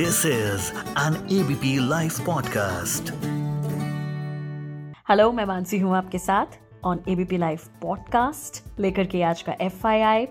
This is an ABP Life podcast. Hello मैं मानसी हूँ आपके साथ ऑन एबीपी लाइव पॉडकास्ट लेकर के आज का FII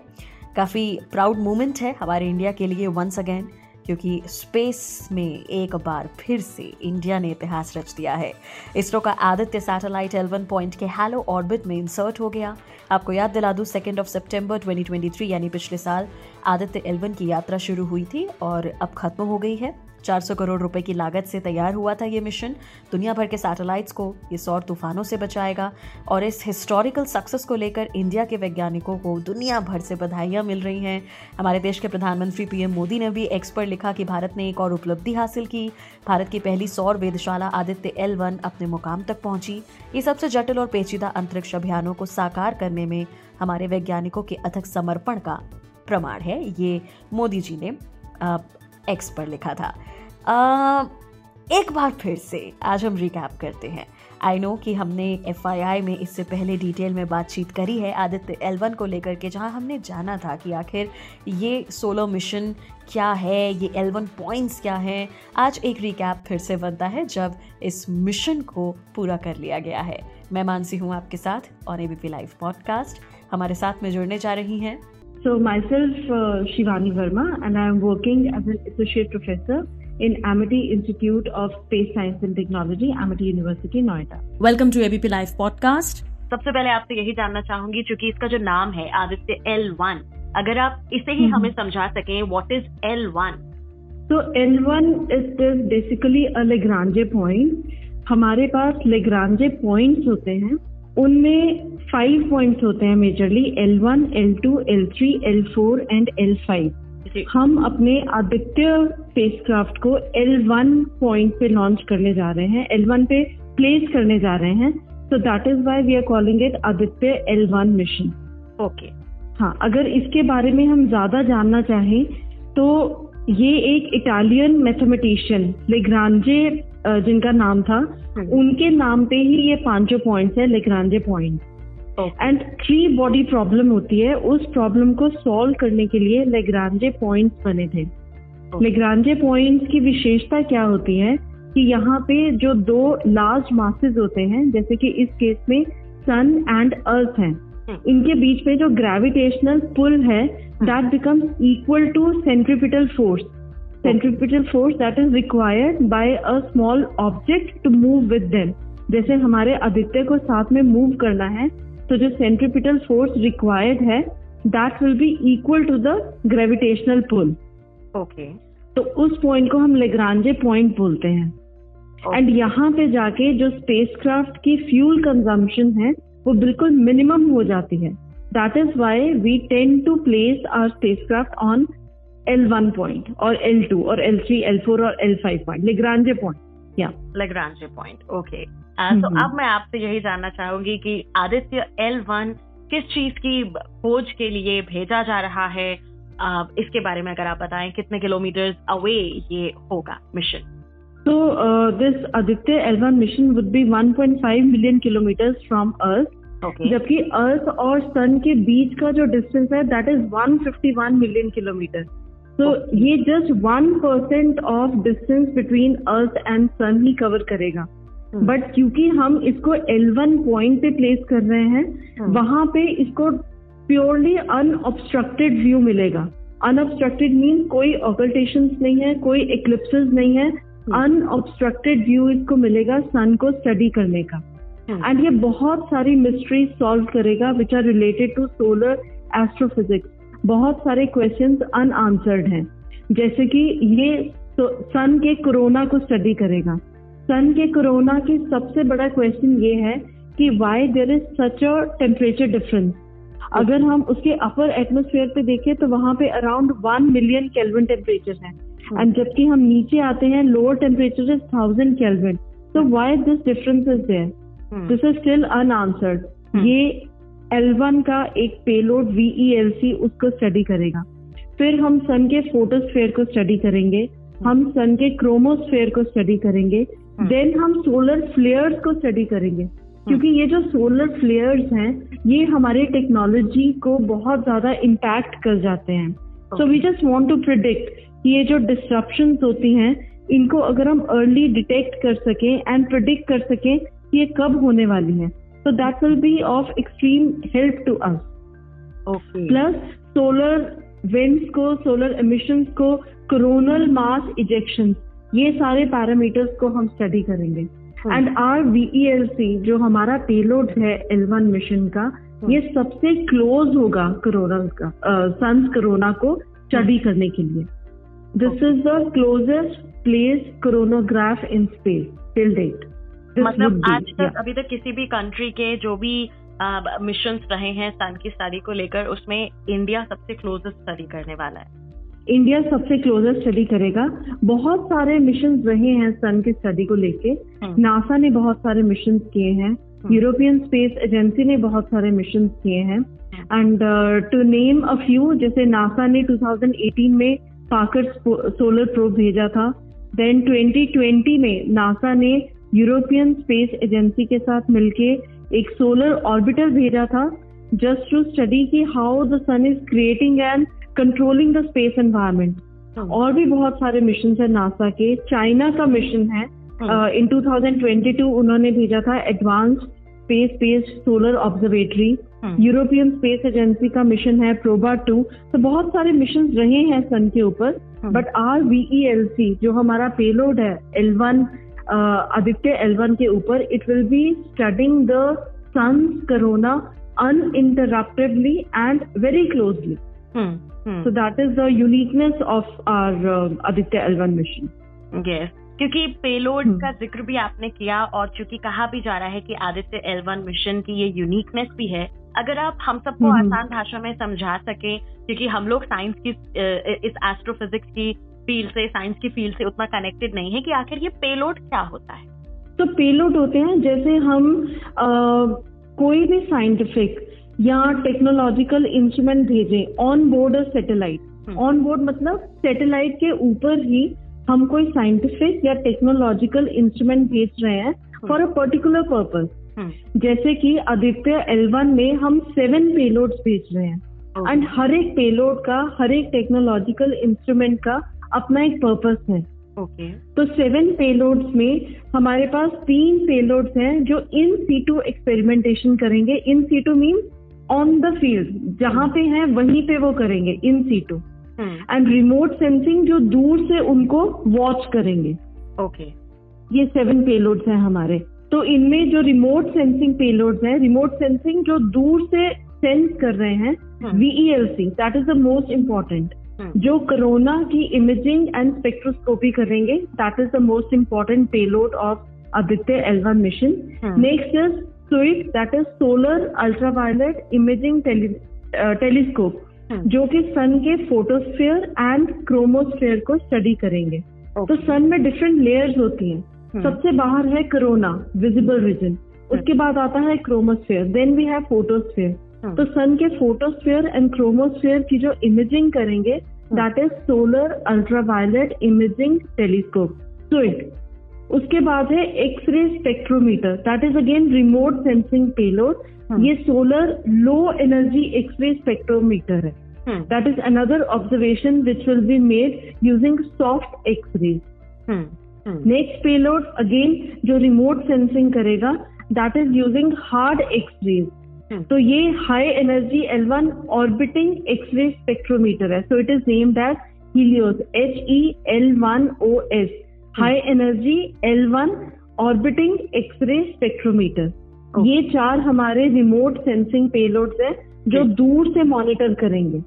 काफ़ी प्राउड मोमेंट है हमारे इंडिया के लिए वंस अगेन क्योंकि स्पेस में एक बार फिर से इंडिया ने इतिहास रच दिया है। इसरो का Aditya satellite L one point के हैलो ऑर्बिट में इंसर्ट हो गया। आपको याद दिला दूँ सेकेंड ऑफ़ सितंबर 2023 यानी पिछले साल आदित्य एलवन की यात्रा शुरू हुई थी और अब खत्म हो गई है। 400 करोड़ रुपए की लागत से तैयार हुआ था ये मिशन। दुनिया भर के सैटेलाइट्स को ये सौर तूफानों से बचाएगा और इस हिस्टोरिकल सक्सेस को लेकर इंडिया के वैज्ञानिकों को दुनिया भर से बधाइयाँ मिल रही हैं। हमारे देश के प्रधानमंत्री पीएम मोदी ने भी एक्स पर लिखा कि भारत ने एक और उपलब्धि हासिल की। भारत की पहली सौर वेदशाला आदित्य एल अपने मुकाम तक पहुँची। ये सबसे जटिल और पेचीदा अंतरिक्ष अभियानों को साकार करने में हमारे वैज्ञानिकों के अथक समर्पण का प्रमाण है। ये मोदी जी ने एक्स पर लिखा था। आ, एक बार फिर से आज हम रिकैप करते हैं। आई नो कि हमने एफआईआई में इससे पहले डिटेल में बातचीत करी है आदित्य एलवन को लेकर के जहाँ हमने जाना था कि आखिर ये सोलो मिशन क्या है ये एलवन पॉइंट्स क्या हैं। आज एक रिकैप फिर से बनता है जब इस मिशन को पूरा कर लिया गया है। मैं मानसी हूँ आपके साथ और एबीपी लाइव पॉडकास्ट हमारे साथ में जुड़ने जा रही हैं So myself, uh, Shivani Verma, and I am working as an associate professor in Amity Institute of Space Science and Technology, Amity University, Noida. Welcome to ABP Live podcast सबसे पहले आपसे यही जानना चाहूँगी क्योंकि इसका जो नाम है आदित्य एल वन अगर आप इसे ही हमें समझा सकें व्हाट इज़ एल वन तो L one is is basically a Lagrange point हमारे पास लेग्रांजे पॉइंट्स होते हैं उनमें फाइव पॉइंट्स होते हैं majorly L one L two L three L four and L five हम अपने आदित्य स्पेसक्राफ्ट को एल वन पॉइंट पे लॉन्च करने जा रहे हैं एल वन पे प्लेस करने जा रहे हैं so that is why we are calling it Aditya L one mission okay हाँ अगर इसके बारे में हम ज़्यादा जानना चाहें तो ये एक इटालियन मैथमेटिशियन लेग्रांजे जिनका नाम था हम्म। उनके नाम पे ही ये पाँचों पॉइंट्स है Lagrange point and three body problem होती है उस प्रॉब्लम को सॉल्व करने के लिए लेग्रांजे पॉइंट्स बने थे। लेग्रांजे पॉइंट्स की विशेषता क्या होती है कि यहाँ पे जो दो लार्ज मासेस होते हैं जैसे कि इस केस में सन एंड अर्थ हैं। इनके बीच में जो ग्रेविटेशनल पुल है that becomes equal to centripetal force centripetal force that is required by a small object to move with them. जैसे हमारे आदित्य को साथ में मूव करना है तो जो सेंट्रीपिटल फोर्स रिक्वायर्ड है that will be equal to the gravitational pull okay तो उस पॉइंट को हम लेग्रांजे पॉइंट बोलते हैं। And okay. यहाँ पे जाके जो स्पेसक्राफ्ट की फ्यूल कंजम्पशन है वो बिल्कुल मिनिमम हो जाती है। That is why we tend to place our spacecraft on L one point और एल टू और एल थ्री एल फोर और L five point Lagrange point या लेग्रांजे पॉइंट ओके तो अब मैं आपसे यही जानना चाहूँगी कि आदित्य एल वन किस चीज़ की खोज के लिए भेजा जा रहा है? uh, इसके बारे में अगर आप बताएँ कितने किलोमीटर अवे ये होगा मिशन तो this Aditya L one mission would be 1.5 million kilometre from earth जबकि अर्थ और सन के बीच का जो डिस्टेंस है दैट इज़ 151 मिलियन किलोमीटर तो ये just one percent of distance between earth and sun he cover करेगा बट hmm. क्योंकि हम इसको एल वन पॉइंट पे प्लेस कर रहे हैं hmm. वहाँ पे इसको प्योरली अनऑब्स्ट्रक्टेड व्यू मिलेगा अनऑब्स्ट्रक्टेड मीन कोई ऑकल्टेशन नहीं है कोई एक्लिप्सेस नहीं है अनऑब्स्ट्रक्टेड hmm. व्यू इसको मिलेगा सन को स्टडी करने का एंड. ये बहुत सारी मिस्ट्री सॉल्व करेगा which are related to solar astrophysics बहुत सारे क्वेश्चंस अनआंसर्ड हैं। जैसे कि ये तो सन के कोरोना को स्टडी करेगा। सन के कोरोना की सबसे बड़ा क्वेश्चन ये है कि why there is such a temperature difference अगर हम उसके अपर एटमोस्फेयर पे देखें तो वहाँ पे around one million kelvin temperature है। एंड जबकि हम नीचे आते हैं lower temperature is thousand kelvin तो why this difference is there this is still unanswered ये L1 का एक पेलोड वीईएलसी उसको स्टडी करेगा। फिर हम सन के फोटोस्फेयर को स्टडी करेंगे। हम सन के क्रोमोस्फेयर को स्टडी करेंगे। देन हम सोलर फ्लेयर्स को स्टडी करेंगे। क्योंकि ये जो सोलर फ्लेयर्स हैं ये हमारे टेक्नोलॉजी को बहुत ज़्यादा इम्पैक्ट कर जाते हैं। So we just want to predict कि ये जो डिस्ट्रप्शन होती हैं इनको अगर हम अर्ली डिटेक्ट कर सकें एंड प्रिडिक्ट कर सकें कि ये कब होने वाली हैं। तो that will be of extreme help to us plus solar winds को सोलर एमिशंस को कोरोनल मास इजेक्शन ये सारे पैरामीटर्स को हम स्टडी करेंगे. एंड आर वीईएलसी जो हमारा पेलोड है एल वन मिशन का hmm. ये सबसे क्लोज होगा कोरोना का सन कोरोना को स्टडी hmm. करने के लिए. This is the closest place coronagraph in space till date मतलब आज तक अभी तक किसी भी कंट्री के जो भी मिशन रहे हैं सन की स्टडी को लेकर उसमें इंडिया सबसे क्लोजेस्ट स्टडी करने वाला है। इंडिया सबसे क्लोजेस्ट स्टडी करेगा। बहुत सारे मिशन रहे हैं सन की स्टडी को लेके। नासा हम्म। ने बहुत सारे मिशन किए हैं। यूरोपियन स्पेस एजेंसी ने बहुत सारे मिशन किए हैं। And to name a few जैसे नासा ने 2018 में पाकर सोलर प्रोब भेजा था। देन 2020 में नासा ने यूरोपियन स्पेस एजेंसी के साथ मिलकर एक सोलर ऑर्बिटर भेजा था जस्ट टू स्टडी की how the sun is creating and controlling the space environment और भी बहुत सारे मिशन है नासा के। चाइना का मिशन है। इन uh, 2022 उन्होंने भेजा था advance space based solar observatory European space agency का मिशन है प्रोबा टू तो बहुत सारे मिशन रहे हैं सन के ऊपर। बट आर वीईएलसी जो हमारा पेलोड है L one Aditya L one के ऊपर it will be studying the sun corona uninterruptedly and very closely. Hmm. Hmm. So that is the uniqueness of our uh, Aditya L1 mission. Yes. क्योंकि payload hmm. का ज़िक्र भी आपने किया और चूँकि कहा भी जा रहा है कि आदित्य एल वन मिशन की ये यूनिकनेस भी है अगर आप हम सबको hmm. आसान भाषा में समझा सके क्योंकि हम लोग साइंस की इस एस्ट्रोफिजिक्स की फ़ील्ड से साइंस की फ़ील्ड से उतना कनेक्टेड नहीं है कि आखिर ये पेलोड क्या होता है? तो पेलोड होते हैं जैसे हम आ, कोई भी साइंटिफिक या टेक्नोलॉजिकल इंस्ट्रूमेंट भेजें on board a satellite on board मतलब सैटेलाइट के ऊपर ही हम कोई साइंटिफिक या टेक्नोलॉजिकल इंस्ट्रूमेंट भेज रहे हैं फॉर अ पर्टिकुलर पर्पज जैसे कि आदित्य एल में हम सेवन पेलोड्स भेज रहे हैं। एंड हर एक पेलोड का हर एक टेक्नोलॉजिकल इंस्ट्रूमेंट का अपना एक पर्पस है। Okay okay. तो सेवन पेलोड्स में हमारे पास तीन पेलोड्स हैं जो इन सीटू एक्सपेरिमेंटेशन करेंगे। In situ mean on the field जहाँ पे हैं वहीं पे वो करेंगे in situ and remote sensing जो दूर से उनको वॉच करेंगे। Okay okay. ये सेवन पेलोड्स हैं हमारे। तो इनमें जो रिमोट सेंसिंग पेलोड्स हैं रिमोट सेंसिंग जो दूर से सेंस कर रहे हैं VELC that is the most important जो कोरोना की इमेजिंग एंड स्पेक्ट्रोस्कोपी करेंगे that is the most important payload of Aditya L one mission next is SUIT that is solar ultraviolet imaging telescope जो कि sun के photosphere and chromosphere को study करेंगे। Okay. तो सन में डिफरेंट लेयर्स होती हैं। hmm. सबसे बाहर है कोरोना विजिबल रीजन उसके बाद आता है chromosphere then we have photosphere तो सन के फोटोस्फेयर एंड क्रोमोस्फेयर की जो इमेजिंग करेंगे that is solar ultraviolet imaging telescope SUIT उसके बाद है X-ray spectrometer that is again remote sensing payload ये solar low energy X-ray spectrometer है। That is another observation which will be made using soft X-ray next payload again जो remote sensing करेगा that is using hard X-rays तो ये high energy L one orbiting X-ray spectrometer है. So it is named as Helios H E L one O S high energy L one orbiting X-ray spectrometer ये चार हमारे remote sensing payloads हैं जो दूर से मॉनिटर करेंगे.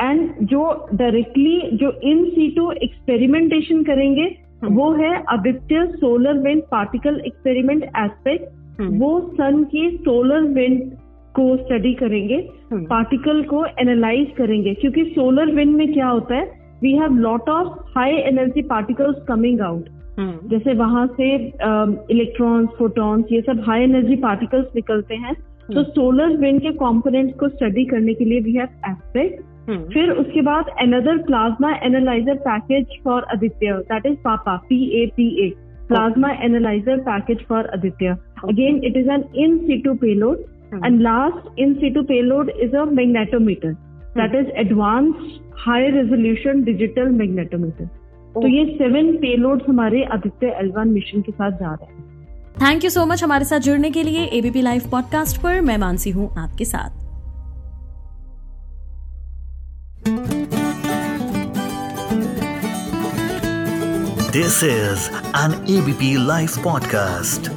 एंड जो डायरेक्टली जो इन सीटो एक्सपेरिमेंटेशन करेंगे hmm. वो है Aditya solar wind particle experiment ASPEX वो सन के सोलर विंड को स्टडी करेंगे पार्टिकल hmm. को एनालाइज करेंगे क्योंकि सोलर विंड में क्या होता है we have lot of high energy particles coming out जैसे वहाँ से इलेक्ट्रॉन्स फोटॉन्स ये सब हाई एनर्जी पार्टिकल्स निकलते हैं। hmm. तो सोलर विंड के कॉम्पोनेंट्स को स्टडी करने के लिए वी हैव एस्पेक्ट फिर उसके बाद another plasma analyser package for Aditya that is PAPA P A P A plasma analyser package for Aditya again it is an in situ payload and last in situ payload is a magnetometer that is advanced high resolution digital magnetometer तो ये seven payloads हमारे Aditya L mission के साथ जा रहे हैं। Thank you so much हमारे साथ जुड़ने के लिए एबीपी लाइव पॉडकास्ट पर। मैं मानसी हूँ आपके साथ। This is an ABP live podcast